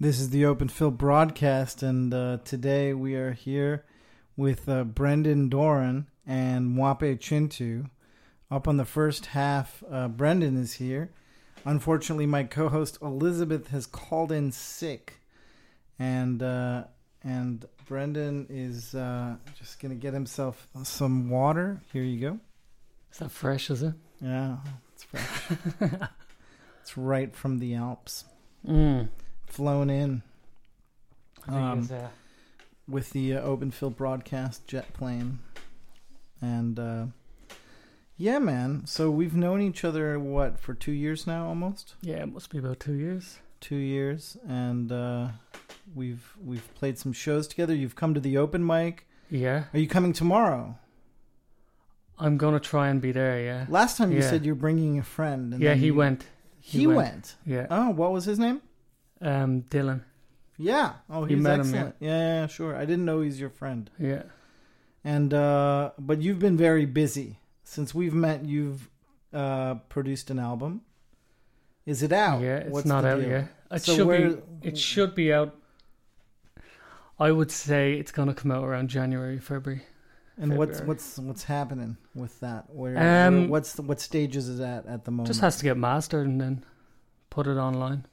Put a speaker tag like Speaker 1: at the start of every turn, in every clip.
Speaker 1: This is the Open Phil broadcast, and uh, today we are here with uh, Brendan Doran and Mwape Chintu. Up on the first half, uh, Brendan is here. Unfortunately, my co-host Elizabeth has called in sick, and uh, and Brendan is uh, just gonna get himself some water. Here you go.
Speaker 2: Is that fresh, is it?
Speaker 1: Yeah, it's fresh. it's right from the Alps,
Speaker 2: Mm.
Speaker 1: Flown in. Um,
Speaker 2: uh,
Speaker 1: with the uh, Open Phil broadcast jet plane and uh yeah man so we've known each other what for two years now almost
Speaker 2: yeah, it must be about two years.
Speaker 1: two years and uh we've we've played some shows together you've come to the open mic
Speaker 2: Yeah,
Speaker 1: are you coming tomorrow
Speaker 2: I'm gonna try and be there. Yeah,
Speaker 1: last time you
Speaker 2: Yeah.
Speaker 1: said you're bringing a friend and
Speaker 2: yeah, he
Speaker 1: you-
Speaker 2: went.
Speaker 1: he,
Speaker 2: he
Speaker 1: went.
Speaker 2: went. Yeah,
Speaker 1: oh what was his name
Speaker 2: um, Dylan.
Speaker 1: yeah oh he's
Speaker 2: met him,
Speaker 1: excellent yeah. yeah sure i didn't know he's your friend
Speaker 2: Yeah,
Speaker 1: And uh but you've been very busy since we've met. You've uh produced an album. Is it out?
Speaker 2: yeah, it's
Speaker 1: What's
Speaker 2: not out
Speaker 1: deal?
Speaker 2: yet. It
Speaker 1: So
Speaker 2: should
Speaker 1: where-
Speaker 2: be. It should be out. I would say it's gonna come out around January, February.
Speaker 1: And what's what's what's happening with that? Where,
Speaker 2: Um,
Speaker 1: where- what's the, what stages is that at the moment?
Speaker 2: Just has to get mastered and then put it online.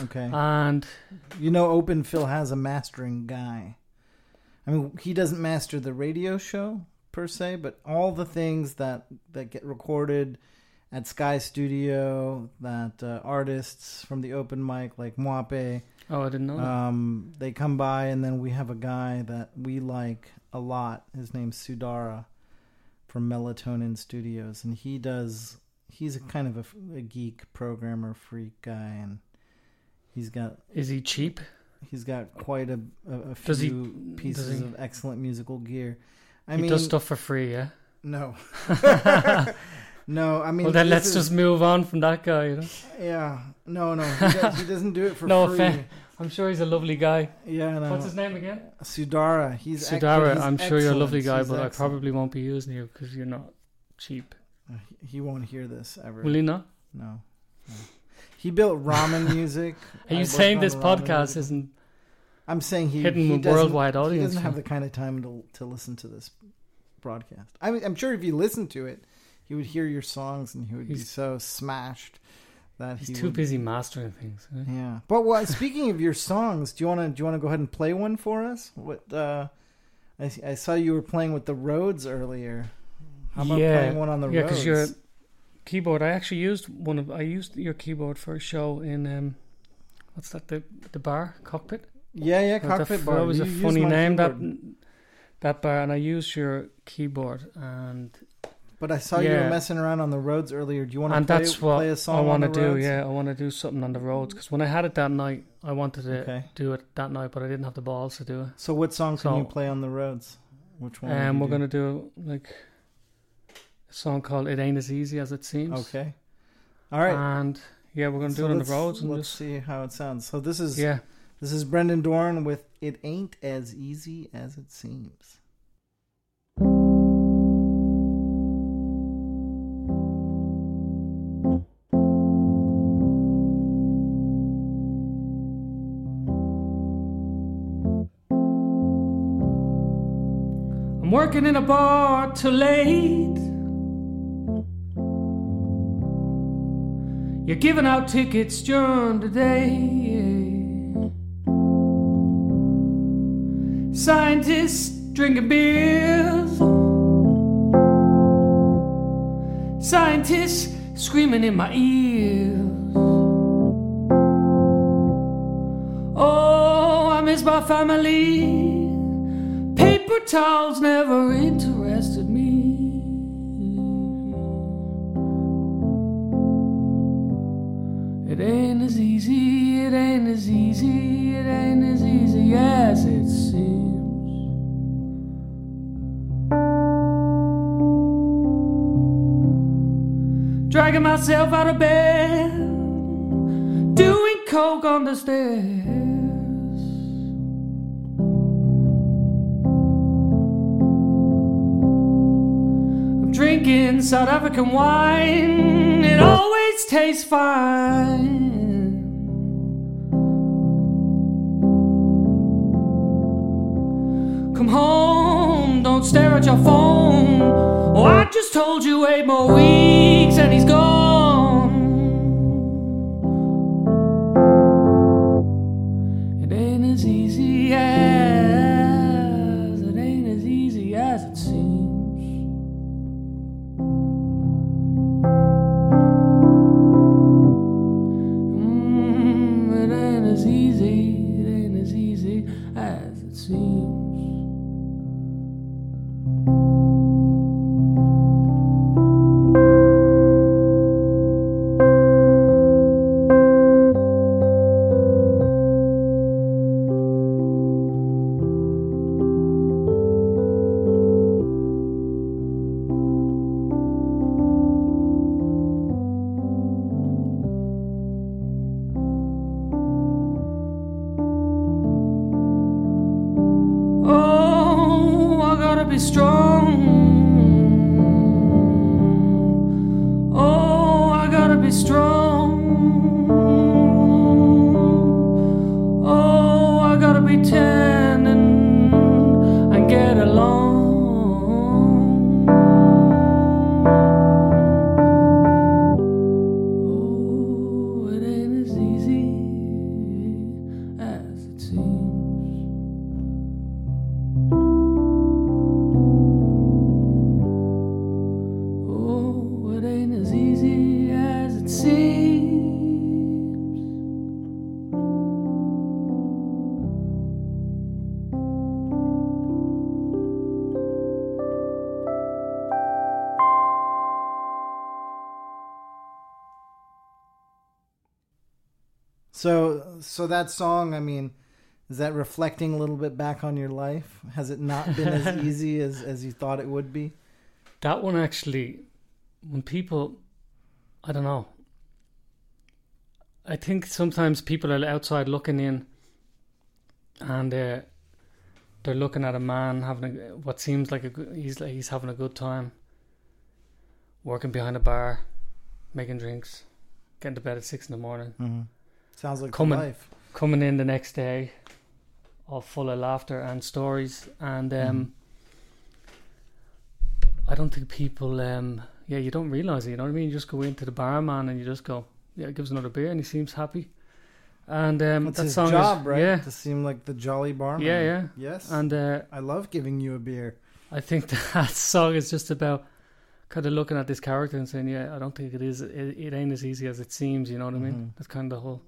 Speaker 1: Okay.
Speaker 2: And
Speaker 1: you know, Open Phil has a mastering guy. I mean, he doesn't master the radio show per se, but all the things that that get recorded at Sky Studio, that uh, artists from the open mic like Mwape,
Speaker 2: oh, I didn't know. that.
Speaker 1: Um, they come by, and then we have a guy that we like a lot. His name's Sudara from Melatonin Studios, and he does. He's a kind of a, a geek programmer freak guy, and he's got
Speaker 2: Is he cheap?
Speaker 1: he's got quite a, a, a
Speaker 2: Does he-
Speaker 1: few pieces
Speaker 2: he-
Speaker 1: of excellent musical gear. I
Speaker 2: he
Speaker 1: mean,
Speaker 2: does stuff for free. Yeah.
Speaker 1: no, no. I mean,
Speaker 2: well, then let's
Speaker 1: is-
Speaker 2: just move on from that guy. You know?
Speaker 1: yeah. No, no, he, does, he doesn't do it for
Speaker 2: No
Speaker 1: free.
Speaker 2: offense. I'm sure he's a lovely guy.
Speaker 1: Yeah, no.
Speaker 2: What's his name again?
Speaker 1: Sudara. He's ex-
Speaker 2: Sudara.
Speaker 1: he's
Speaker 2: I'm sure you're a lovely guy,
Speaker 1: He's
Speaker 2: but I probably won't be using you because you're not cheap.
Speaker 1: Uh, he- He won't hear this ever.
Speaker 2: Will he not?
Speaker 1: No. no. He built ramen music.
Speaker 2: Are you
Speaker 1: worked
Speaker 2: saying this podcast isn't?
Speaker 1: I'm saying he
Speaker 2: hidden
Speaker 1: he
Speaker 2: with
Speaker 1: doesn't- He doesn't have the kind of time to to listen to this broadcast. I mean, I'm sure if he listened to it, he would hear your songs and he would be so smashed that
Speaker 2: He's
Speaker 1: he
Speaker 2: too
Speaker 1: would-
Speaker 2: busy mastering things. eh?
Speaker 1: Yeah, but what? Speaking of your songs, do you want to do you want to go ahead and play one for us? What? uh I, I saw you were playing with the Rhodes earlier. How about
Speaker 2: Yeah.
Speaker 1: playing one on the
Speaker 2: Yeah,
Speaker 1: Rhodes?
Speaker 2: because your keyboard. I actually used one of. I used your keyboard for a show in um, what's that? The the bar cockpit.
Speaker 1: yeah, yeah,
Speaker 2: That-
Speaker 1: cockpit
Speaker 2: that,
Speaker 1: bar.
Speaker 2: That was
Speaker 1: You
Speaker 2: a funny name.
Speaker 1: keyboard.
Speaker 2: That that bar, and I used your keyboard, and
Speaker 1: But I saw you were messing around on the Rhodes earlier. Do you want to
Speaker 2: and
Speaker 1: play,
Speaker 2: that's what
Speaker 1: play a song
Speaker 2: I want to do.
Speaker 1: Rhodes?
Speaker 2: Yeah, I want to do something on the Rhodes because when I had it that night, I wanted to
Speaker 1: Okay.
Speaker 2: do it that night, but I didn't have the balls to do it.
Speaker 1: So what song can you play on the Rhodes? Which one?
Speaker 2: And
Speaker 1: would
Speaker 2: we're
Speaker 1: you
Speaker 2: gonna do like a song called "It Ain't as Easy as It? Seems."
Speaker 1: Okay. All right.
Speaker 2: And yeah, we're gonna
Speaker 1: So
Speaker 2: do it on the Rhodes and
Speaker 1: Let's
Speaker 2: just
Speaker 1: see how it sounds. So this is
Speaker 2: yeah.
Speaker 1: this is Brendan Dorn with "It Ain't as Easy as It Seems."
Speaker 2: I'm working in a bar till late. You're giving out tickets during the day. Scientists drinking beers. Scientists screaming in my ears. Oh, I miss my family. Paper towels never interested easy, it ain't as easy, it ain't as easy as it seems. Dragging myself out of bed, doing coke on the stairs. I'm drinking South African wine. It always tastes fine. Stare at your phone. Oh, I just told you eight more weeks and he's gone. Strong.
Speaker 1: So, so that song, I mean, is that reflecting a little bit back on your life? Has it not been as easy as as you thought it would be?
Speaker 2: That one actually, when people, I don't know. I think sometimes people are outside looking in, and uh, they're looking at a man having a, what seems like a good, he's like he's having a good time, working behind a bar, making drinks, getting to bed at six in the morning,
Speaker 1: Mm-hmm. Sounds like
Speaker 2: Coming.
Speaker 1: life.
Speaker 2: coming in the next day, all full of laughter and stories, and um, I don't think people, um, yeah, you don't realize it. You know what I mean? You just go into the barman and you just go, yeah, give us another beer, and he seems happy. And um,
Speaker 1: That's
Speaker 2: that
Speaker 1: his
Speaker 2: song
Speaker 1: job,
Speaker 2: is,
Speaker 1: right?
Speaker 2: Yeah,
Speaker 1: To seem like the jolly barman.
Speaker 2: Yeah, yeah.
Speaker 1: Yes.
Speaker 2: and uh,
Speaker 1: I love giving you a beer.
Speaker 2: I think that song is just about kind of looking at this character and saying, yeah, I don't think it is. It, it ain't as easy as it seems. You know what I mean?
Speaker 1: Mhm.
Speaker 2: That's kind of the whole,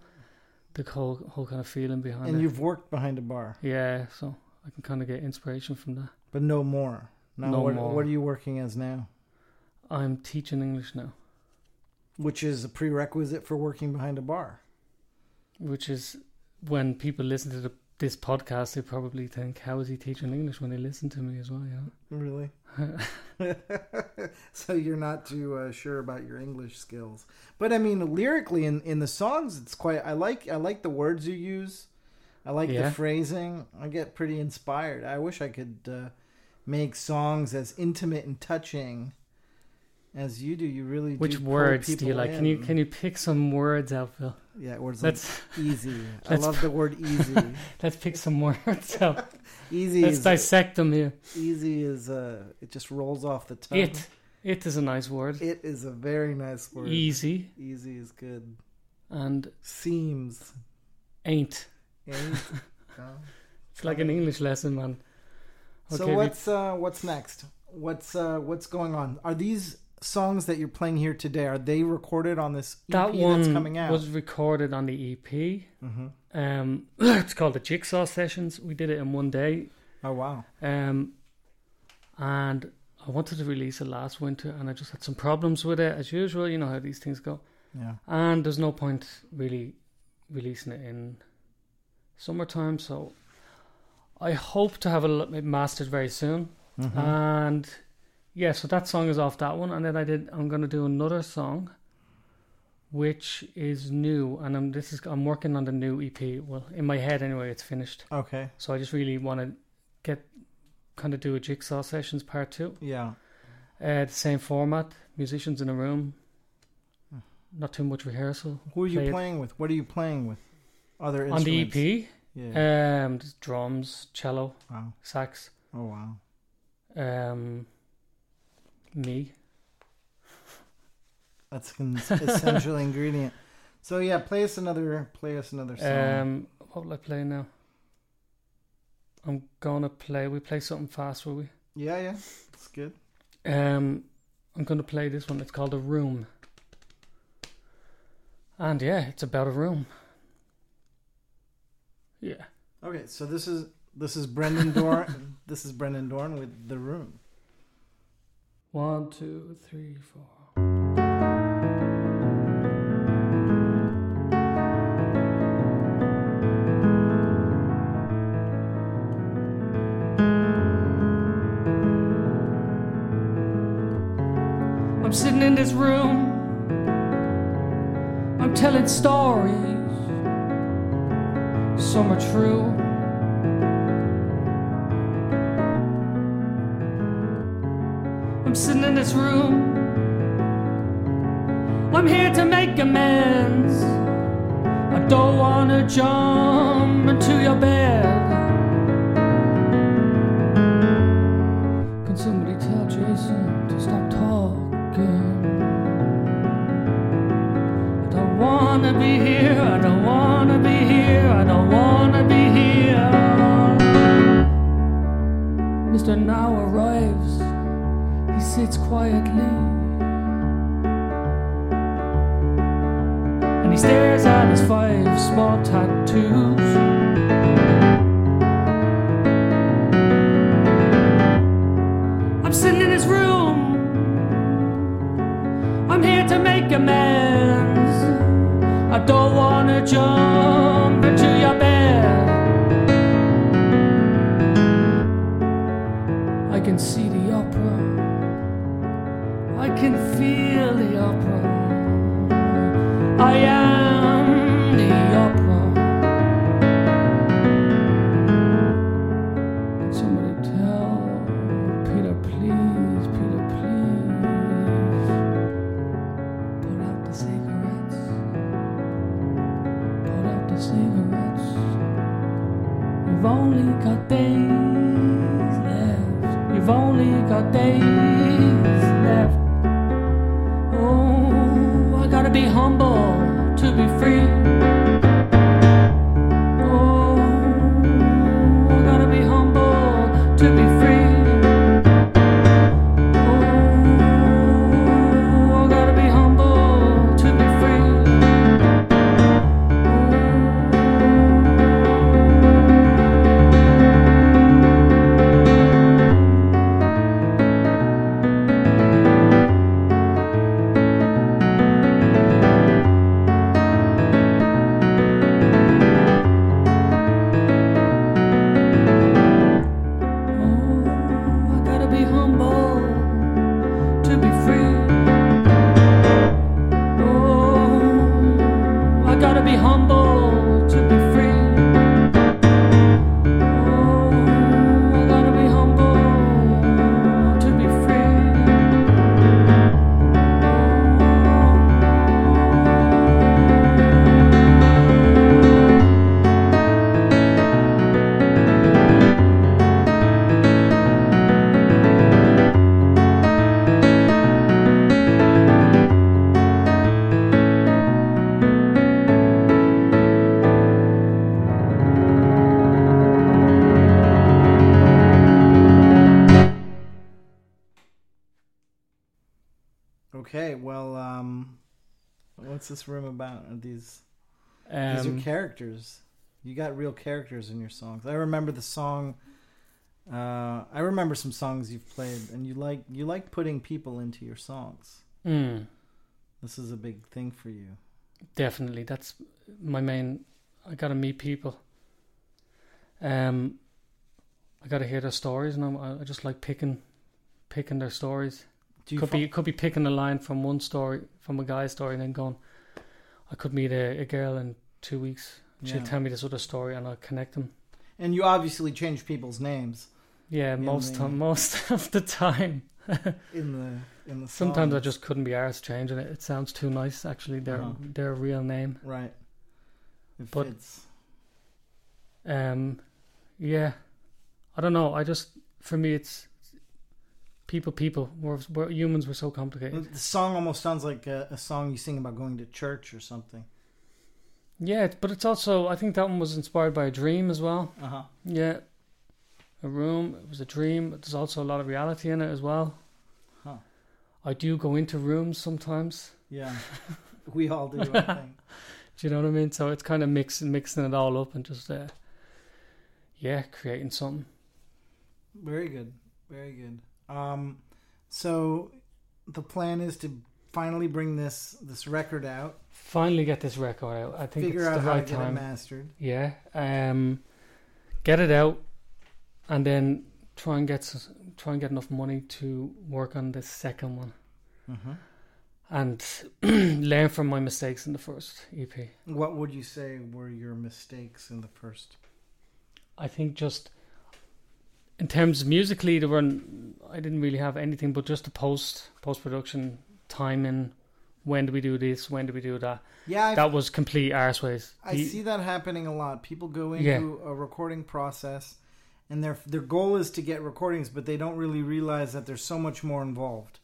Speaker 2: the whole whole kind of feeling behind
Speaker 1: And
Speaker 2: it.
Speaker 1: you've worked behind a bar,
Speaker 2: Yeah, so I can kind of get inspiration from that.
Speaker 1: but no more. Now,
Speaker 2: No
Speaker 1: what,
Speaker 2: more.
Speaker 1: what are you working as now?
Speaker 2: I'm teaching English now,
Speaker 1: Which is a prerequisite for working behind a bar.
Speaker 2: which is when people listen to the, this podcast, they probably think, "How is he teaching English?" When they listen to me as well, yeah.
Speaker 1: Really? so you're not too uh, sure about your English skills, but I mean, lyrically in in the songs, it's quite. I like I like the words you use. I like
Speaker 2: Yeah.
Speaker 1: the phrasing. I get pretty inspired. I wish I could uh, make songs as intimate and touching as you do. You really.
Speaker 2: Which
Speaker 1: do
Speaker 2: words do you like? Can you can you pick some words out, Phil?
Speaker 1: Yeah, words like
Speaker 2: Let's
Speaker 1: easy. I love the word easy.
Speaker 2: let's pick some words out.
Speaker 1: easy
Speaker 2: Let's
Speaker 1: is
Speaker 2: dissect them here.
Speaker 1: easy is uh, it just rolls off the tongue.
Speaker 2: It it is a nice word.
Speaker 1: It is a very nice word.
Speaker 2: Easy
Speaker 1: Easy is good.
Speaker 2: and
Speaker 1: Seems.
Speaker 2: ain't.
Speaker 1: Ain't.
Speaker 2: It's like an English lesson, man.
Speaker 1: so
Speaker 2: Okay, we-
Speaker 1: what's uh, what's next? What's uh, what's going on? Are these songs that you're playing here today? Are they recorded on this EP
Speaker 2: that
Speaker 1: that's coming out?
Speaker 2: was recorded on the EP.
Speaker 1: hmm
Speaker 2: Um, it's called the Jigsaw Sessions. We did it in one day.
Speaker 1: Oh wow.
Speaker 2: Um, and I wanted to release it last winter, and I just had some problems with it, as usual. You know how these things go.
Speaker 1: Yeah.
Speaker 2: And there's no point really releasing it in summertime. So I hope to have it mastered very soon.
Speaker 1: Mhm.
Speaker 2: And yeah, so that song is off that one, and then I did. I'm gonna do another song, which is new, and I'm this is I'm working on the new EP. Well, in my head anyway, it's finished.
Speaker 1: okay.
Speaker 2: So I just really want to get kind of do a jigsaw sessions part two.
Speaker 1: Yeah.
Speaker 2: Uh, the same format, musicians in a room, not too much rehearsal.
Speaker 1: Who are you
Speaker 2: Play it.
Speaker 1: playing with? What are you playing with? Other instruments.
Speaker 2: On the
Speaker 1: instruments?
Speaker 2: EP,
Speaker 1: Yeah.
Speaker 2: um, there's drums, cello,
Speaker 1: wow.
Speaker 2: sax,
Speaker 1: Oh wow.
Speaker 2: Um, me.
Speaker 1: That's an essential ingredient. So yeah, play us another play us another song.
Speaker 2: Um, what will I play now? I'm gonna play. We play something fast, will we?
Speaker 1: yeah, yeah. That's good.
Speaker 2: Um, I'm gonna play this one. It's called a room. And yeah, it's about a room. Yeah.
Speaker 1: Okay, so this is this is Brendan Dorn this is Brendan Dorn with The Room.
Speaker 2: One, two, three, four. I'm sitting in this room. I'm telling stories. Some are true. I'm sitting in this room. I'm here to make amends. I don't wanna jump into your bed. Quietly and he stares at his five small tattoos. I'm sitting in his room. I'm here to make amends. I don't wanna jump
Speaker 1: what's this room about? Are these these are
Speaker 2: Um,
Speaker 1: characters? You got real characters in your songs. I remember the song. Uh, I remember some songs you've played, and you like you like putting people into your songs.
Speaker 2: mm.
Speaker 1: This is a big thing for you.
Speaker 2: Definitely, that's my main. I gotta meet people. Um, I gotta hear their stories, and I'm, I just like picking, picking their stories.
Speaker 1: Do you
Speaker 2: could
Speaker 1: fi-
Speaker 2: be could be picking a line from one story, from a guy's story, and then going. I could meet a, a girl in two weeks. She'll
Speaker 1: Yeah.
Speaker 2: tell me this other story, and I'll connect them.
Speaker 1: and you obviously change people's names
Speaker 2: Yeah, most
Speaker 1: the-
Speaker 2: most of the time.
Speaker 1: in the in the.
Speaker 2: Sometimes I just couldn't be arsed changing it. It sounds too nice. Actually, their
Speaker 1: Uh-huh.
Speaker 2: their real name.
Speaker 1: right. It
Speaker 2: But-
Speaker 1: fits.
Speaker 2: Um, yeah, I don't know. I just for me, it's people, people. We're, we're humans. We're so complicated.
Speaker 1: The song almost sounds like a, a song you sing about going to church or something.
Speaker 2: Yeah, but it's also. I think that one was inspired by a dream as well.
Speaker 1: Uh huh.
Speaker 2: Yeah, a room. It was a dream. But there's also a lot of reality in it as well.
Speaker 1: Huh.
Speaker 2: I do go into rooms sometimes.
Speaker 1: Yeah. we all do. I think.
Speaker 2: Do you know what I mean? So it's kind of mixing mixing it all up and just uh, yeah, creating something.
Speaker 1: Very good. Very good. Um, so the plan is to finally bring this this record out.
Speaker 2: Finally, get this record out. I think
Speaker 1: figure
Speaker 2: it's
Speaker 1: out
Speaker 2: the
Speaker 1: how
Speaker 2: right
Speaker 1: to get
Speaker 2: time.
Speaker 1: it mastered.
Speaker 2: Yeah. Um, get it out, and then try and get try and get enough money to work on the second one,
Speaker 1: Mm-hmm.
Speaker 2: and learn from my mistakes in the first EP.
Speaker 1: What would you say were your mistakes in the first?
Speaker 2: I think just in terms of musically, there were I didn't really have anything, but just the post post production timing. When do we do this? When do we do that?
Speaker 1: Yeah, I,
Speaker 2: that was complete arseways.
Speaker 1: I
Speaker 2: The-
Speaker 1: see that happening a lot. People go into
Speaker 2: Yeah.
Speaker 1: a recording process, and their their goal is to get recordings, but they don't really realize that there's so much more involved.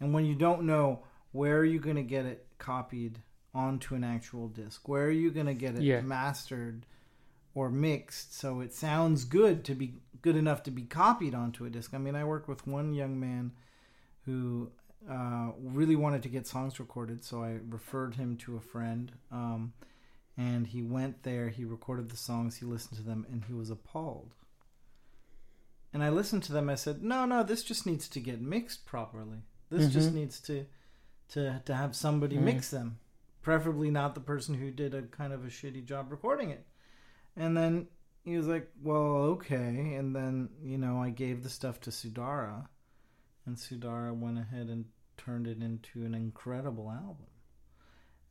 Speaker 1: And when you don't know where are you going to get it copied onto an actual disc, where are you going to get it
Speaker 2: Yeah.
Speaker 1: mastered or mixed so it sounds good to be good enough to be copied onto a disc. I mean, I worked with one young man who uh, really wanted to get songs recorded, so I referred him to a friend. Um, and he went there, he recorded the songs, he listened to them, and he was appalled. And I listened to them. I said, "No, no, this just needs to get mixed properly. This just
Speaker 2: Mhm.
Speaker 1: needs to, to, to have somebody
Speaker 2: Mhm.
Speaker 1: mix them, preferably not the person who did a kind of a shitty job recording it." And then he was like, "Well, okay." And then you know, I gave the stuff to Sudara, and Sudara went ahead and turned it into an incredible album.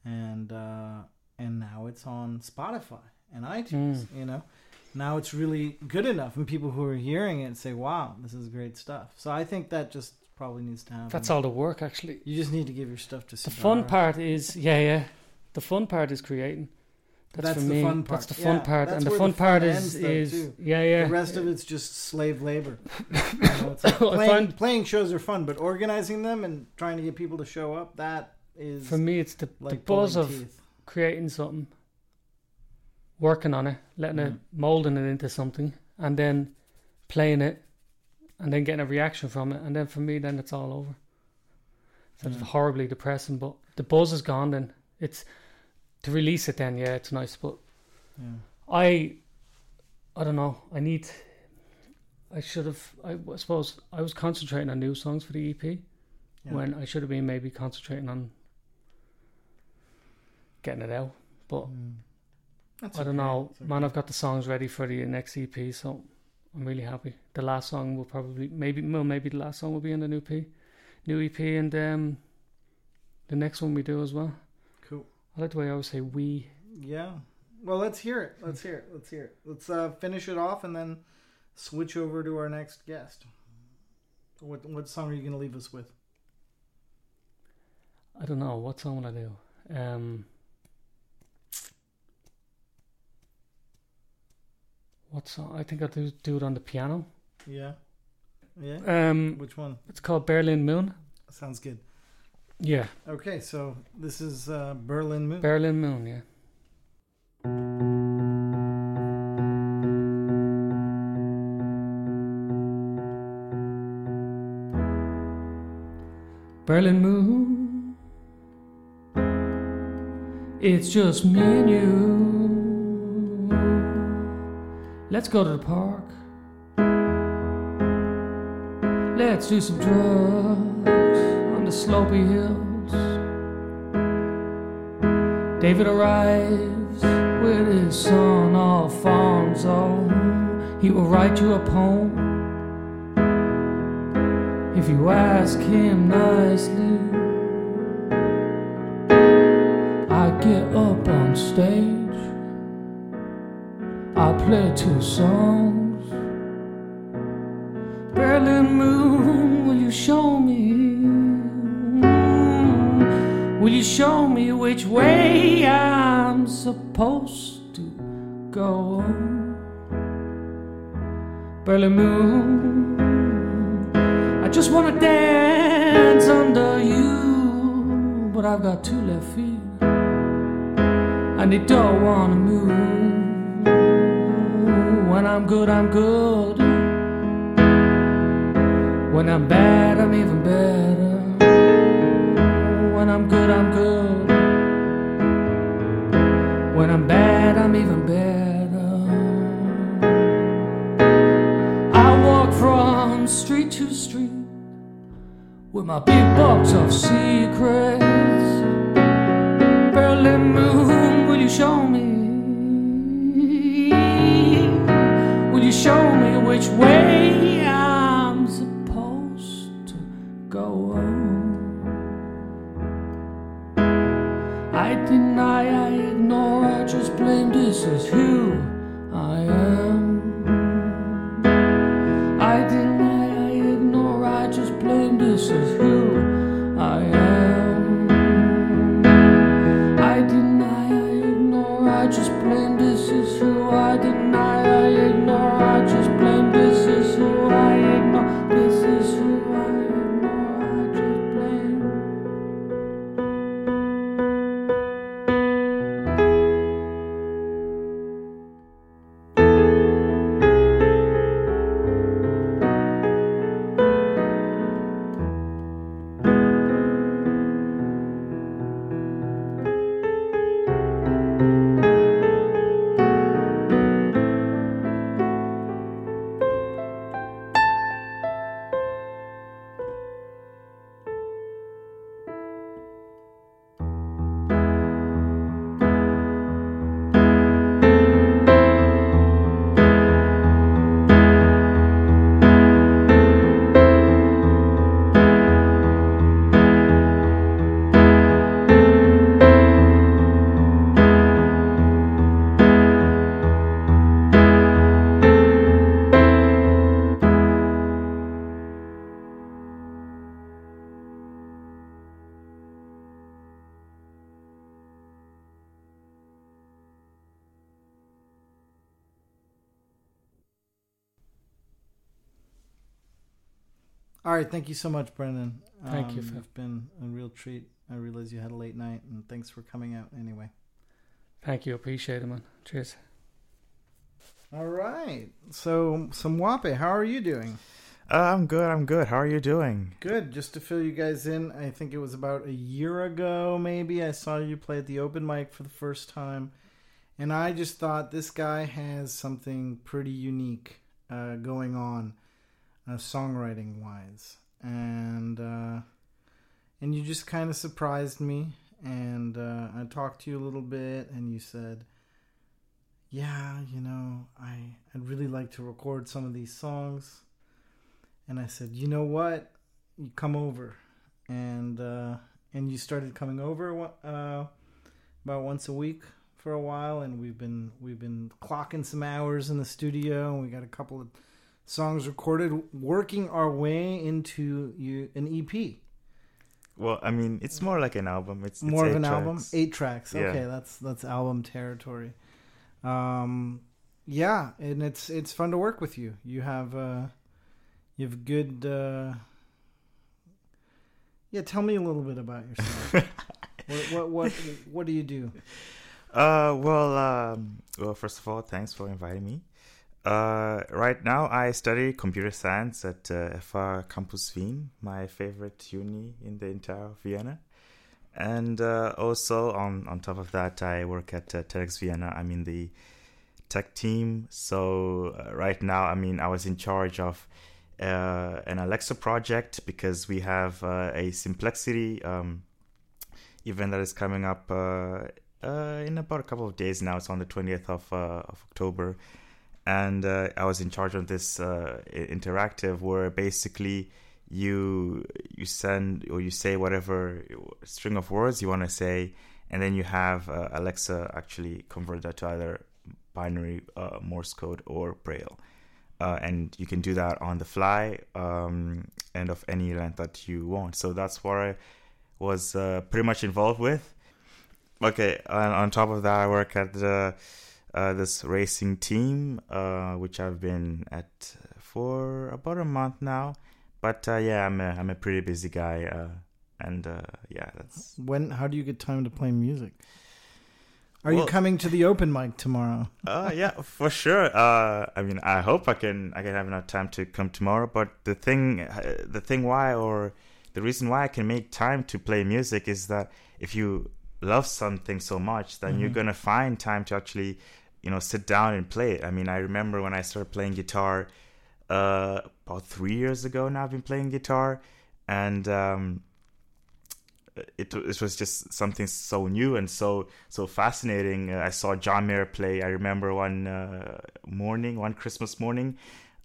Speaker 1: And uh, and now it's on Spotify and iTunes.
Speaker 2: Mm.
Speaker 1: You know, now it's really good enough, and people who are hearing it say, "Wow, this is great stuff." So I think that just probably needs to happen.
Speaker 2: That's all the work, actually.
Speaker 1: You just need to give your stuff to. Sudara.
Speaker 2: The fun part is, yeah, yeah. The fun part is creating. That's,
Speaker 1: That's
Speaker 2: for
Speaker 1: the
Speaker 2: me.
Speaker 1: fun part.
Speaker 2: That's the fun
Speaker 1: Yeah,
Speaker 2: part,
Speaker 1: that's
Speaker 2: and the fun
Speaker 1: the fun
Speaker 2: part
Speaker 1: ends,
Speaker 2: is
Speaker 1: though,
Speaker 2: is
Speaker 1: too.
Speaker 2: yeah, yeah.
Speaker 1: The rest of it's just slave labor. You know, like playing,
Speaker 2: find-
Speaker 1: playing shows are fun, but organizing them and trying to get people to show up, that is
Speaker 2: For me, it's the,
Speaker 1: like
Speaker 2: the buzz of
Speaker 1: teeth.
Speaker 2: creating something, working on it, letting it,
Speaker 1: Mm.
Speaker 2: molding it into something, and then playing it, and then getting a reaction from it, and then for me, then it's all over. So it's horribly depressing, but the buzz is gone. Then it's to release it. Then yeah, it's nice, but
Speaker 1: Yeah.
Speaker 2: I, I don't know. I need. I should have. I, I suppose I was concentrating on new songs for the EP
Speaker 1: Yeah.
Speaker 2: when I should have been maybe concentrating on getting it out. But
Speaker 1: Mm. That's
Speaker 2: I don't know,
Speaker 1: okay.
Speaker 2: man. I've got the songs ready for the next EP, so I'm really happy. The last song will probably maybe well maybe the last song will be in the new EP, new EP, and um, the next one we do as well. I like the way I always say we.
Speaker 1: Yeah. Well, let's hear it. Let's hear it. Let's hear it. Let's uh, finish it off and then switch over to our next guest. What what song are you going to leave us with?
Speaker 2: I don't know what song will I do. Um, what song? I think I'll do, do it on the piano.
Speaker 1: Yeah. Yeah.
Speaker 2: Um,
Speaker 1: Which one?
Speaker 2: it's called Berlin Moon.
Speaker 1: Sounds good.
Speaker 2: Yeah,
Speaker 1: Okay, so this is uh, Berlin Moon.
Speaker 2: Berlin Moon. Yeah. Berlin Moon. It's just me and you. Let's go to the park. Let's do some drugs the slopey hills. David arrives with his son Alfonso. He will write you a poem if you ask him nicely. I get up on stage, I play two songs. Will you show me which way I'm supposed to go? Berlin Moon, I just wanna dance under you, but I've got two left feet, and they don't wanna move. When I'm good, I'm good. When I'm bad, I'm even better. Good, I'm good. When I'm bad, I'm even better. I walk from street to street with my big box of secrets. Berlin moon, will you show me? Will you show me which way I'm
Speaker 1: All right, thank you so much, Brendan.
Speaker 2: Thank you,
Speaker 1: Um,
Speaker 2: Phil.
Speaker 1: It's been a real treat. I realize you had a late night, and thanks for coming out anyway.
Speaker 2: Thank you, appreciate it, man. Cheers.
Speaker 1: All right, so some Wape, how are you doing?
Speaker 3: Uh, I'm good. I'm good. How are you doing?
Speaker 1: Good. Just to fill you guys in, I think it was about a year ago, maybe. I saw you play at the open mic for the first time, and I just thought this guy has something pretty unique uh, going on, uh, songwriting wise, and uh, and you just kind of surprised me. And uh, I talked to you a little bit, and you said, "Yeah, you know, I I'd really like to record some of these songs." and I said, "You know what? You come over," and uh, and you started coming over uh, about once a week for a while, and we've been we've been clocking some hours in the studio, and we got a couple of songs recorded, working our way into you an EP,
Speaker 3: Well, I mean, it's more like an album. It's, it's
Speaker 1: more of an album, eight tracks.
Speaker 3: Yeah.
Speaker 1: Okay, that's that's album territory. Um, yeah, and it's it's fun to work with you. You have uh, you have good. Uh, yeah, tell me a little bit about yourself. what, what what what do you do?
Speaker 3: Uh, well, um, well, first of all, thanks for inviting me. Uh, right now, I study computer science at uh, FH Campus Wien, my favorite uni in the entire Vienna. And uh, also, on, on top of that, I work at uh, TEDx Vienna. I'm in the tech team. So, uh, right now, I mean, I was in charge of uh, an Alexa project because we have uh, a Simplexity um, event that is coming up in about a couple of days now. It's on the 20th of, of October. And uh, I was in charge of this uh, interactive where basically you you send or you say whatever string of words you want to say, and then you have uh, Alexa actually convert that to either binary uh, Morse code or Braille. Uh, and you can do that on the fly um, and of any length that you want. So that's what I was uh, pretty much involved with. Okay, on, on top of that, I work at the, uh, this racing team, uh, which I've been at for about a month now. but uh, yeah, I'm a I'm a pretty busy guy, uh, and uh, yeah, that's
Speaker 1: When? How do you get time to play music? Are you coming to the open mic tomorrow?
Speaker 3: uh, yeah, for sure. Uh, I mean, I hope I can I can have enough time to come tomorrow. But the thing, the thing why or the reason why I can make time to play music is that if you love something so much, then you're
Speaker 1: Mhm.
Speaker 3: gonna find time to actually, you know, sit down and play it. I mean, I remember when I started playing guitar, uh, about three years ago. Now I've been playing guitar, and um, it it was just something so new and so so fascinating. Uh, I saw John Mayer play. I remember one uh, morning, one Christmas morning,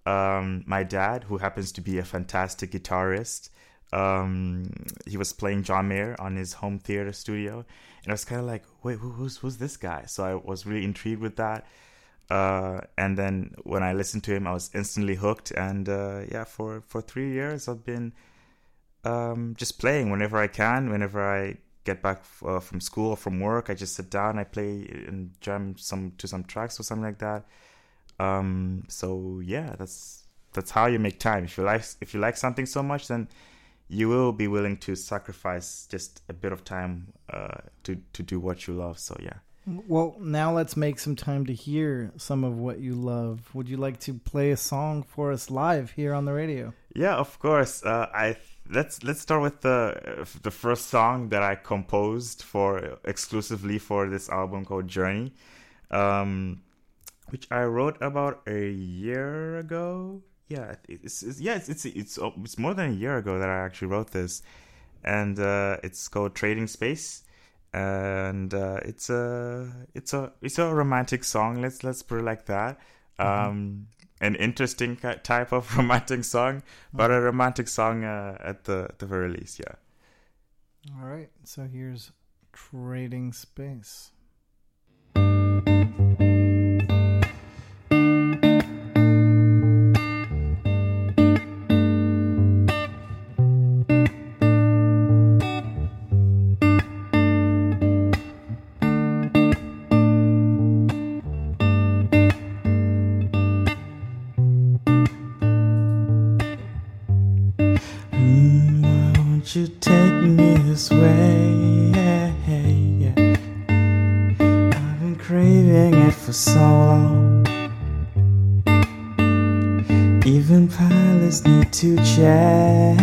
Speaker 3: um, my dad, who happens to be a fantastic guitarist, um, he was playing John Mayer on his home theater studio, and I was kind of like, wait, who, who's who's this guy? So I was really intrigued with that. Uh, and then when I listened to him, I was instantly hooked. And uh, yeah, for for three years, I've been um, just playing whenever I can. Whenever I get back uh, from school or from work, I just sit down, I play and jam some to some tracks or something like that. Um, so yeah, that's that's how you make time. If you like if you like something so much, then you will be willing to sacrifice just a bit of time uh, to to do what you love. So yeah.
Speaker 1: Well, now let's make some time to hear some of what you love. Would you like to play a song for us live here on the radio?
Speaker 3: Yeah, of course. Uh, I let's let's start with the the first song that I composed for exclusively for this album called Journey, um, which I wrote about a year ago. Yeah, it's, it's yeah it's, it's it's it's more than a year ago that I actually wrote this, and uh, it's called Trading Space, and uh, it's a it's a it's a romantic song. Let's let's put it like that. Um, an interesting type of romantic song, but a romantic song uh, at the the very least. Yeah.
Speaker 1: All right. So here's Trading Space.
Speaker 3: Pilots need to change.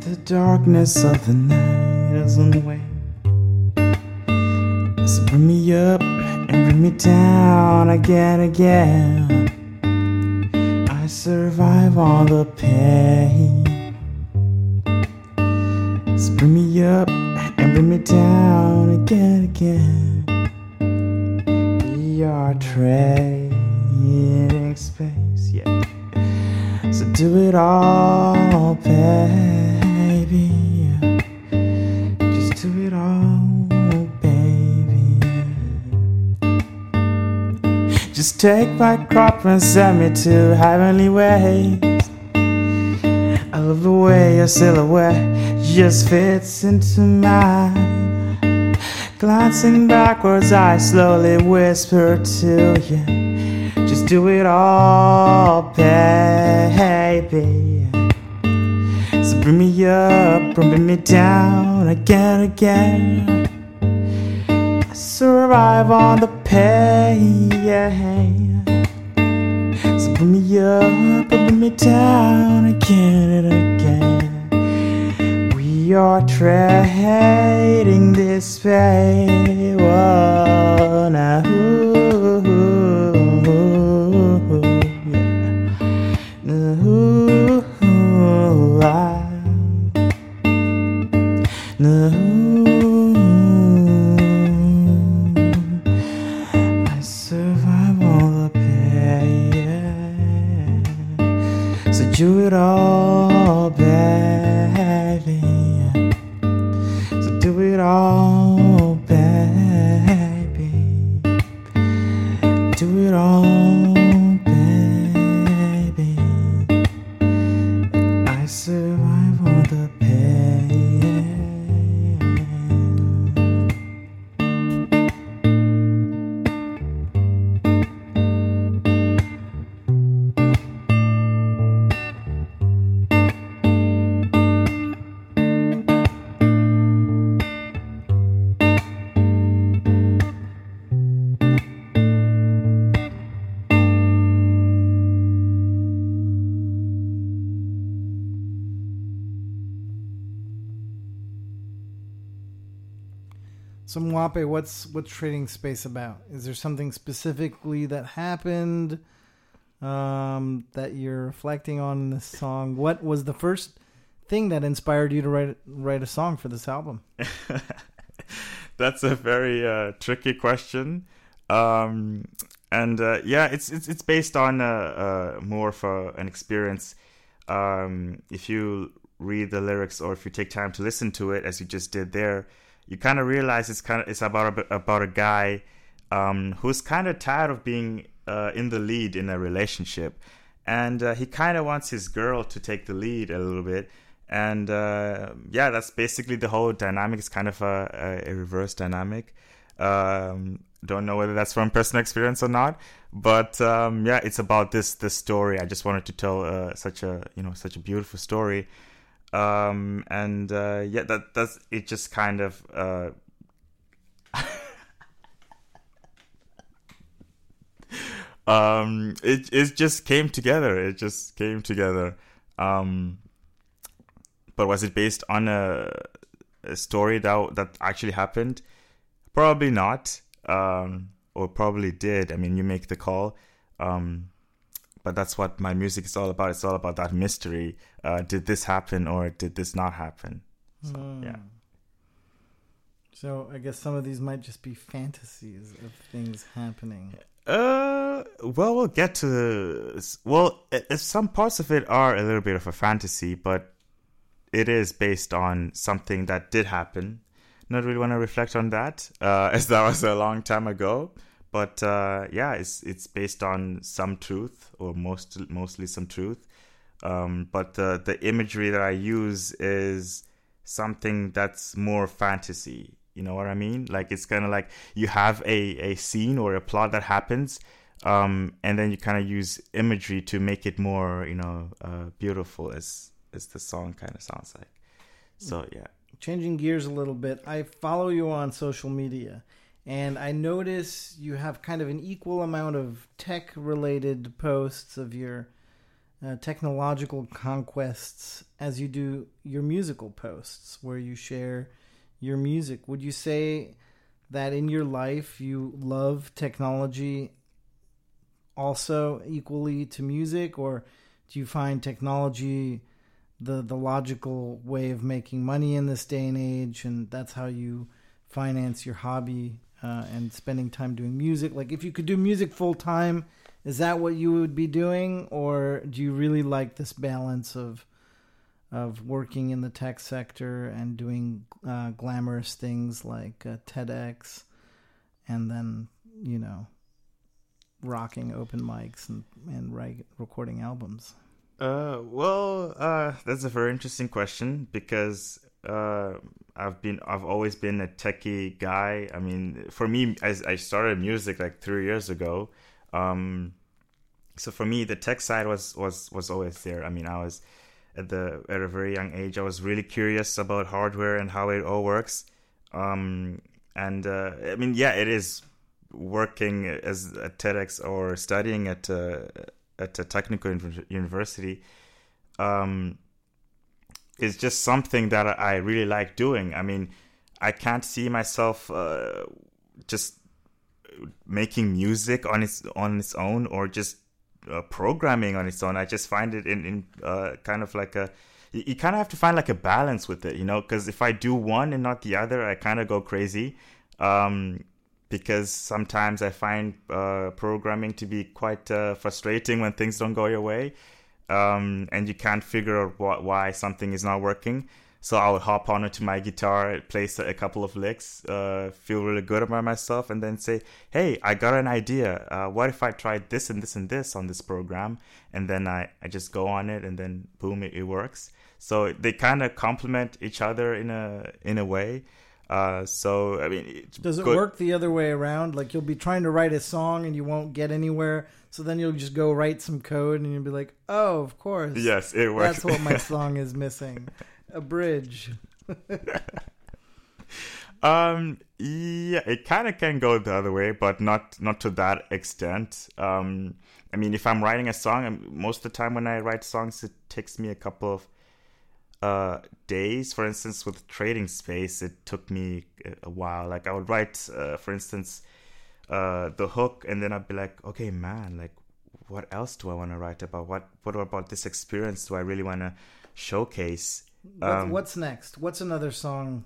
Speaker 3: The darkness of the night doesn't wait. So bring me up and bring me down again, again. I survive all the pain. So bring me up and bring me down again, again. We are trading space. So do it all, baby. Just do it all, baby. Just take my crop and send me to heavenly ways. I love the way your silhouette just fits into mine. Glancing backwards, I slowly whisper to you. Do it all, baby. So bring me up, bring me down again, again. I survive on the pain. So bring me up, bring me down again and again. We are trading this space. Whoa, now. So
Speaker 1: what's what's Trading Space about? Is there something specifically that happened um, that you're reflecting on in this song? What was the first thing that inspired you to write write a song for this album?
Speaker 3: That's a very uh, tricky question. Um, and uh, yeah, it's it's it's based on uh, uh, more of a, an experience. Um, if you read the lyrics or if you take time to listen to it, as you just did there, you kind of realize it's kind of it's about a, about a guy um, who's kind of tired of being uh, in the lead in a relationship, and uh, he kind of wants his girl to take the lead a little bit. And uh, yeah, that's basically the whole dynamic. It's kind of a, a, a reverse dynamic. Um, don't know whether that's from personal experience or not, but um, yeah, it's about this this story. I just wanted to tell uh, such a you know such a beautiful story, um, and uh, yeah, that that's it. Just kind of. Uh, um, it it just came together. It just came together. Um, but was it based on a, a story that that actually happened? Probably not um, or probably did. I mean, you make the call. Um, but that's what my music is all about. It's all about that mystery. Uh, did this happen or did this not happen? So, mm. yeah.
Speaker 1: So I guess some of these might just be fantasies of things happening.
Speaker 3: Uh, well, we'll get to. Well, some parts of it are a little bit of a fantasy, but it is based on something that did happen not really want to reflect on that, uh, as that was a long time ago. But uh, yeah, it's it's based on some truth, or most mostly some truth. Um, but the the imagery that I use is something that's more fantasy. You know what I mean? Like it's kind of like you have a a scene or a plot that happens, um, and then you kind of use imagery to make it more, you know, uh, beautiful, as as the song kind of sounds like. So yeah
Speaker 1: changing gears a little bit, I follow you on social media, and I notice you have kind of an equal amount of tech related posts of your uh, technological conquests as you do your musical posts, where you share your music. Would you say that in your life you love technology also equally to music, or do you find technology? the the logical way of making money in this day and age, and that's how you finance your hobby uh, and spending time doing music. Like, if you could do music full time, is that what you would be doing, or do you really like this balance of of working in the tech sector and doing uh, glamorous things like uh, TEDx, and then you know rocking open mics and and write, recording albums?
Speaker 3: Uh, well, uh, that's a very interesting question because uh, I've been I've always been a techie guy. I mean, for me, as I started music like three years ago. Um, so for me, the tech side was was was always there. I mean, I was at the at a very young age. I was really curious about hardware and how it all works. Um, and uh, I mean, yeah, it is working as a TEDx or studying at uh, at a technical university um, is just something that I really like doing. I mean, I can't see myself uh, just making music on its on its own or just uh, programming on its own. I just find it in in uh, kind of like a you, kind of have to find like a balance with it, you know. Because if I do one and not the other, I kind of go crazy. Um, because sometimes I find uh, programming to be quite uh, frustrating when things don't go your way, um, and you can't figure out what, why something is not working. So I would hop onto my guitar, play a couple of licks, uh, feel really good about myself, and then say, "Hey, I got an idea. Uh, what if I tried this and this and this on this program?" And then I, I just go on it, and then boom, it, it works. So they kind of complement each other in a in a way. Uh, so I mean,
Speaker 1: does it good. work the other way around? Like you'll be trying to write a song and you won't get anywhere, so then you'll just go write some code and you'll be like, "Oh, of course,
Speaker 3: yes, it works."
Speaker 1: That's what my song is missing, a bridge.
Speaker 3: um, yeah, it kind of can go the other way, but not not to that extent. Um, I mean, if I'm writing a song, most of the time when I write songs, it takes me a couple of uh, days. For instance, with trading space, it took me a while. Like I would write, uh, for instance, uh, the hook, and then I'd be like, okay, man, like what else do I want to write about? What what about this experience do I really want to showcase? Um,
Speaker 1: what's next? What's another song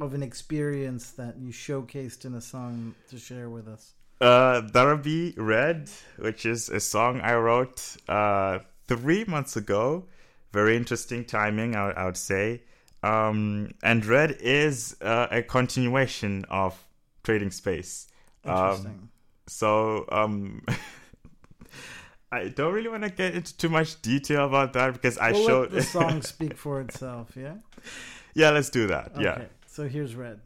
Speaker 1: of an experience that you showcased in a song to share with us?
Speaker 3: Uh, that'll be Red, which is a song I wrote uh, three months ago. Very interesting timing, I, I would say. Um, and Red is uh, a continuation of Trading Space.
Speaker 1: Interesting.
Speaker 3: Um, so um, I don't really want to get into too much detail about that because I
Speaker 1: we'll
Speaker 3: showed
Speaker 1: the song speak for itself. Yeah.
Speaker 3: yeah, let's do that. Yeah.
Speaker 1: So here's. Red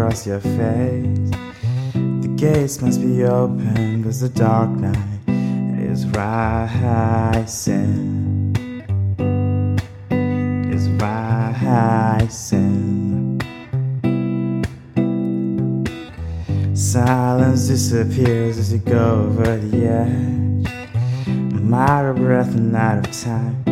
Speaker 3: across your face. The gates must be open cause the dark night is rising. Is rising. Silence disappears as you go over the edge. I'm out of breath and out of time.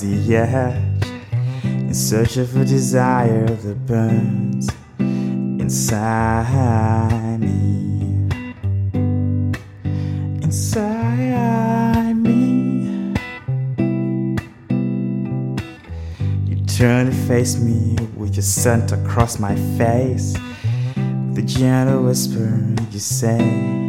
Speaker 3: The in search of a desire that burns inside me. Inside me. You turn to face me with your scent across my face. A gentle whisper, you say,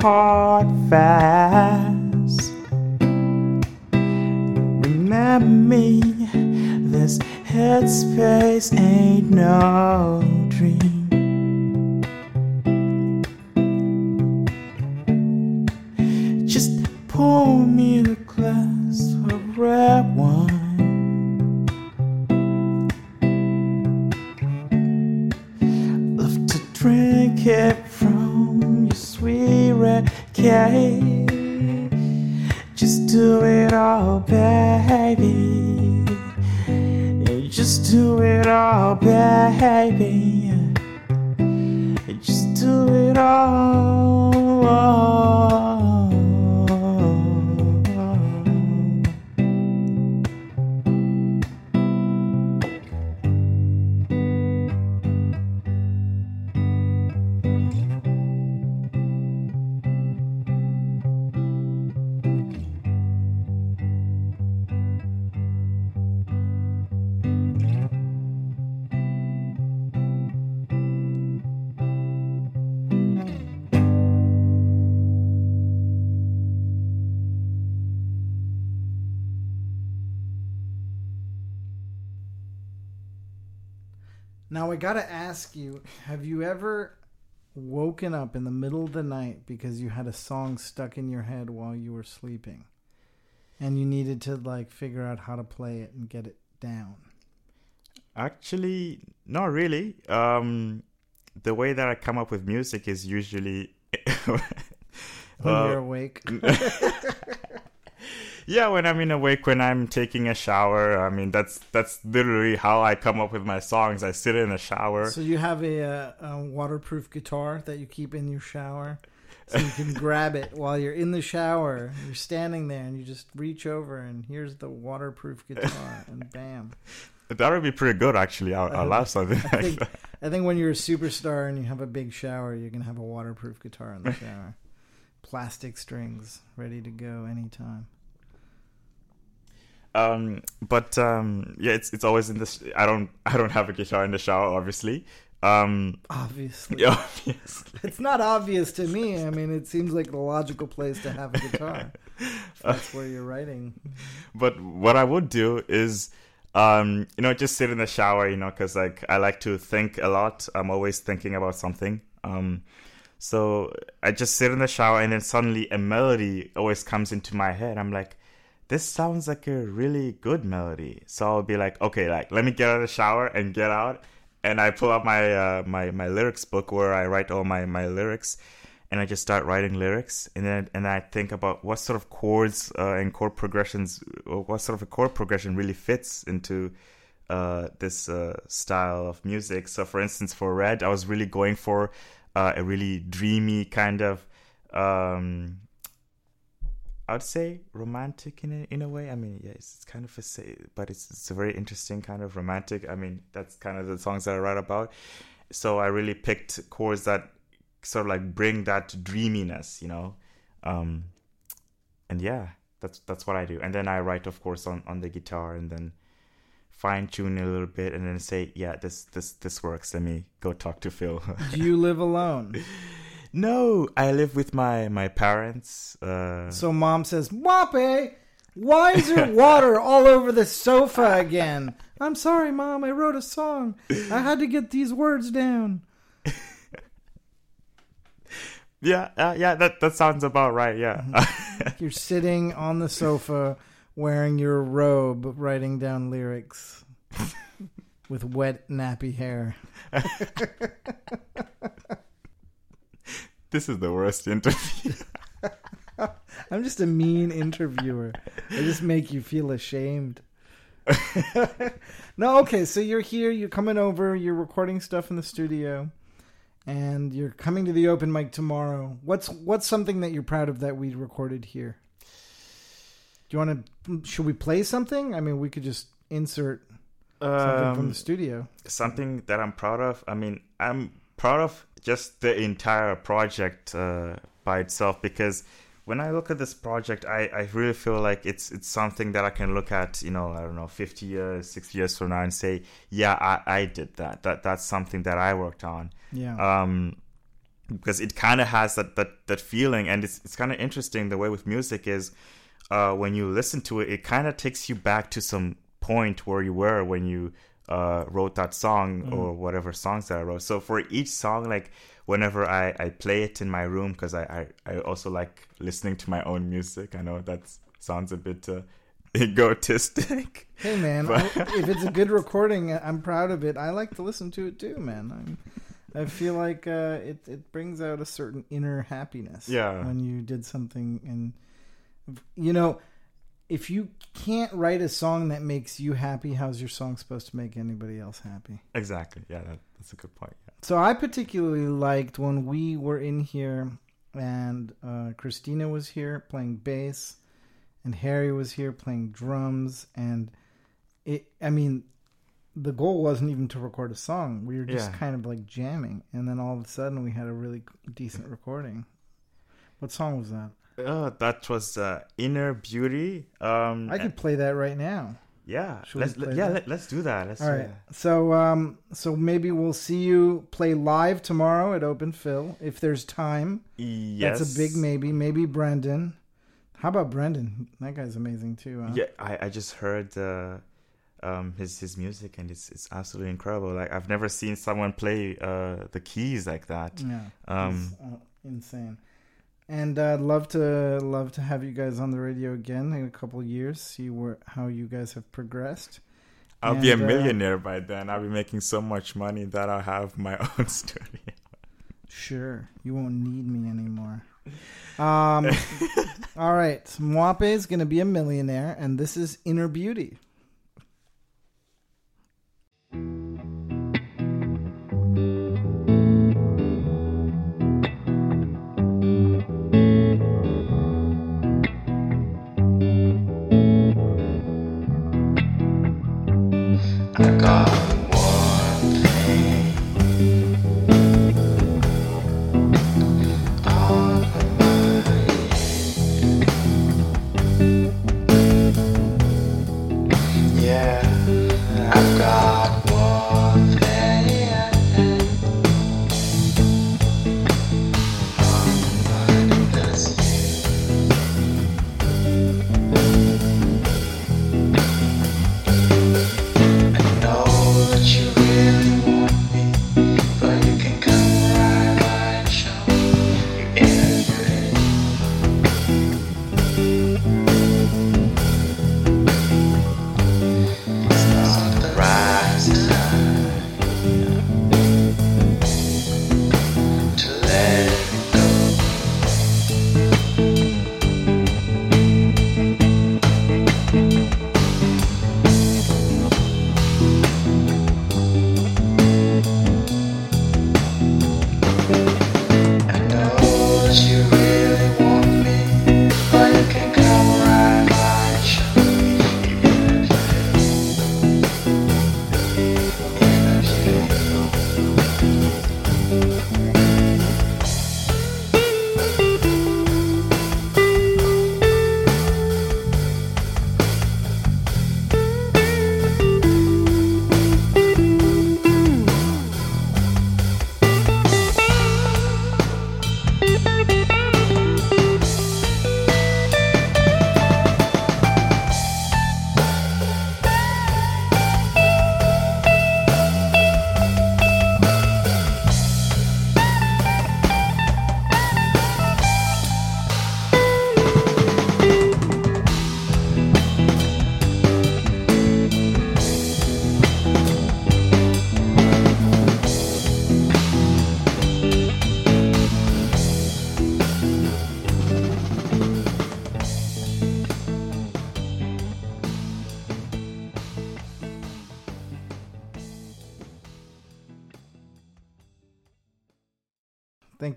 Speaker 3: hard fast. Remember me, this headspace
Speaker 1: Now I gotta ask you: Have you ever woken up in the middle of the night because you had a song stuck in your head while you were sleeping, and you needed to like figure out how to play it and get it down?
Speaker 3: Actually, not really. Um, the way that I come up with music is usually
Speaker 1: when
Speaker 3: Uh,
Speaker 1: you're awake.
Speaker 3: yeah, when I'm in awake, when I'm taking a shower. I mean, that's that's literally how I come up with my songs. I sit in a shower.
Speaker 1: So you have a, uh, a waterproof guitar that you keep in your shower, so you can grab it while you're in the shower. You're standing there, and you just reach over, and here's the waterproof guitar, and bam.
Speaker 3: That would be pretty good, actually. I'll, I'll love something
Speaker 1: I
Speaker 3: like
Speaker 1: think
Speaker 3: that.
Speaker 1: I think when you're a superstar and you have a big shower, you're gonna have a waterproof guitar in the shower, plastic strings ready to go anytime.
Speaker 3: Um, but um, yeah, it's it's always in this. I don't I don't have a guitar in the shower, obviously. Um,
Speaker 1: Obviously,
Speaker 3: yeah, obviously.
Speaker 1: it's not obvious to me. I mean, it seems like the logical place to have a guitar. That's where you're writing.
Speaker 3: But what I would do is, um, you know, just sit in the shower, you know, because like I like to think a lot. I'm always thinking about something. Um, so I just sit in the shower, and then suddenly a melody always comes into my head. I'm like, this sounds like a really good melody. So I'll be like, okay, like let me get out of the shower and get out, and I pull out my uh, my my lyrics book where I write all my my lyrics, and I just start writing lyrics, and then and I think about what sort of chords uh, and chord progressions, what sort of a chord progression really fits into uh, this uh, style of music. So, for instance, for Red, I was really going for uh, a really dreamy kind of. Um, I'd say romantic in a, in a way. I mean, yeah, it's, it's kind of a say, but it's it's a very interesting kind of romantic. I mean, that's kind of the songs that I write about. So I really picked chords that sort of like bring that dreaminess, you know. Um, and yeah, that's that's what I do. And then I write, of course, on on the guitar, and then fine tune a little bit, and then say, yeah, this this this works. Let me go talk to Phil.
Speaker 1: Do you live alone?
Speaker 3: no, I live with my my parents. Uh,
Speaker 1: So mom says, Mwape, why is there water all over the sofa again? I'm sorry, mom. I wrote a song. I had to get these words down.
Speaker 3: yeah, uh, yeah, that that sounds about right. Yeah.
Speaker 1: You're sitting on the sofa wearing your robe, writing down lyrics with wet, nappy hair.
Speaker 3: This is the worst interview.
Speaker 1: I'm just a mean interviewer. I just make you feel ashamed. no, okay, so you're here, you're coming over, you're recording stuff in the studio, and you're coming to the open mic tomorrow. What's what's something that you're proud of that we recorded here? Do you want to? Should we play something? I mean, we could just insert something from
Speaker 3: Um,
Speaker 1: the studio.
Speaker 3: something that I'm proud of. I mean, I'm proud of just the entire project uh, by itself because when I look at this project, I, I really feel like it's it's something that I can look at, you know, I don't know, 50 years, 60 years from now and say, yeah, I, I did that. That that's something that I worked on.
Speaker 1: Yeah.
Speaker 3: Um, because it kind of has that, that that feeling, and it's it's kind of interesting the way with music is, uh, when you listen to it, it kind of takes you back to some point where you were when you uh, wrote that song or whatever songs that I wrote. So for each song, like whenever I, I play it in my room, because I, I, I also like listening to my own music. I know that sounds a bit uh, egotistic.
Speaker 1: Hey man,
Speaker 3: But-
Speaker 1: if it's a good recording, I'm proud of it. I like to listen to it too, man. I'm, I feel like uh, it it brings out a certain inner happiness.
Speaker 3: Yeah.
Speaker 1: when you did something, and you know, if you can't write a song that makes you happy, how's your song supposed to make anybody else happy?
Speaker 3: exactly. Yeah, that, that's a good point. Yeah.
Speaker 1: So I particularly liked when we were in here and uh, Christina was here playing bass and Harry was here playing drums and it I mean the goal wasn't even to record a song. We were just
Speaker 3: Yeah.
Speaker 1: kind of like jamming and then all of a sudden we had a really decent recording. What song was that?
Speaker 3: Uh, that was uh, Inner Beauty. Um,
Speaker 1: I could play that right now.
Speaker 3: Yeah,
Speaker 1: Should
Speaker 3: let's
Speaker 1: play
Speaker 3: yeah
Speaker 1: that?
Speaker 3: let, let's do that. Let's
Speaker 1: All
Speaker 3: do
Speaker 1: right. So um so maybe we'll see you play live tomorrow at Open Phil if there's time.
Speaker 3: that. Yes,
Speaker 1: That's a big maybe. Maybe Brendan. How about Brendan? That guy's amazing too. Huh?
Speaker 3: Yeah, I, I just heard uh, um, his his music, and it's it's absolutely incredible. Like I've never seen someone play uh, the keys like that.
Speaker 1: Yeah,
Speaker 3: Um,
Speaker 1: it's, uh, insane. And I'd love to love to have you guys on the radio again in a couple of years. See where how you guys have progressed.
Speaker 3: I'll be a
Speaker 1: And, uh,
Speaker 3: millionaire by then. I'll be making so much money that I'll have my own studio.
Speaker 1: Sure, you won't need me anymore. Um, all right, Mwape is going to be a millionaire, and this is Inner Beauty.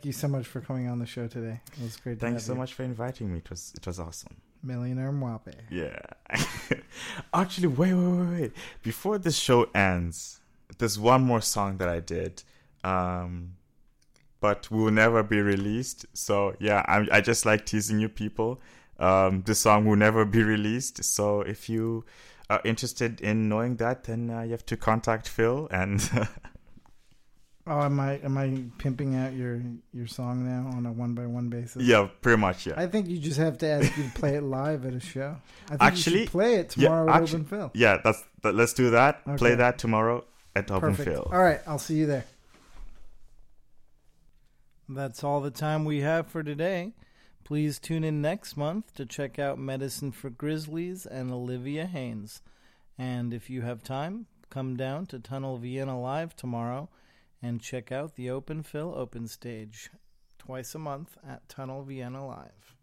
Speaker 1: Thank you so much for coming on the show today. It was great. to
Speaker 3: Thank you so much for inviting me. It was it was awesome.
Speaker 1: Millionaire Mwape.
Speaker 3: Yeah. Actually, wait, wait, wait, wait. Before this show ends, there's one more song that I did, um, but will never be released. So yeah, I I just like teasing you people. Um, the song will never be released. So if you are interested in knowing that, then uh, you have to contact Phil and.
Speaker 1: Oh, am I am I pimping out your your song now on a one by one basis?
Speaker 3: yeah, pretty much. Yeah.
Speaker 1: I think you just have to ask you to play it live at a show. I think
Speaker 3: Actually,
Speaker 1: play it
Speaker 3: yeah,
Speaker 1: tomorrow at Open Phil.
Speaker 3: Yeah, that's that, let's do that. Play that tomorrow at Open
Speaker 1: Perfect.
Speaker 3: Phil.
Speaker 1: All right, I'll see you there. That's all the time we have for today. Please tune in next month to check out Medicine for Grizzlies and Olivia Haynes. And if you have time, come down to Tunnel Vienna Live tomorrow and check out the Open Phil Open Stage twice a month at Tunnel Vienna Live.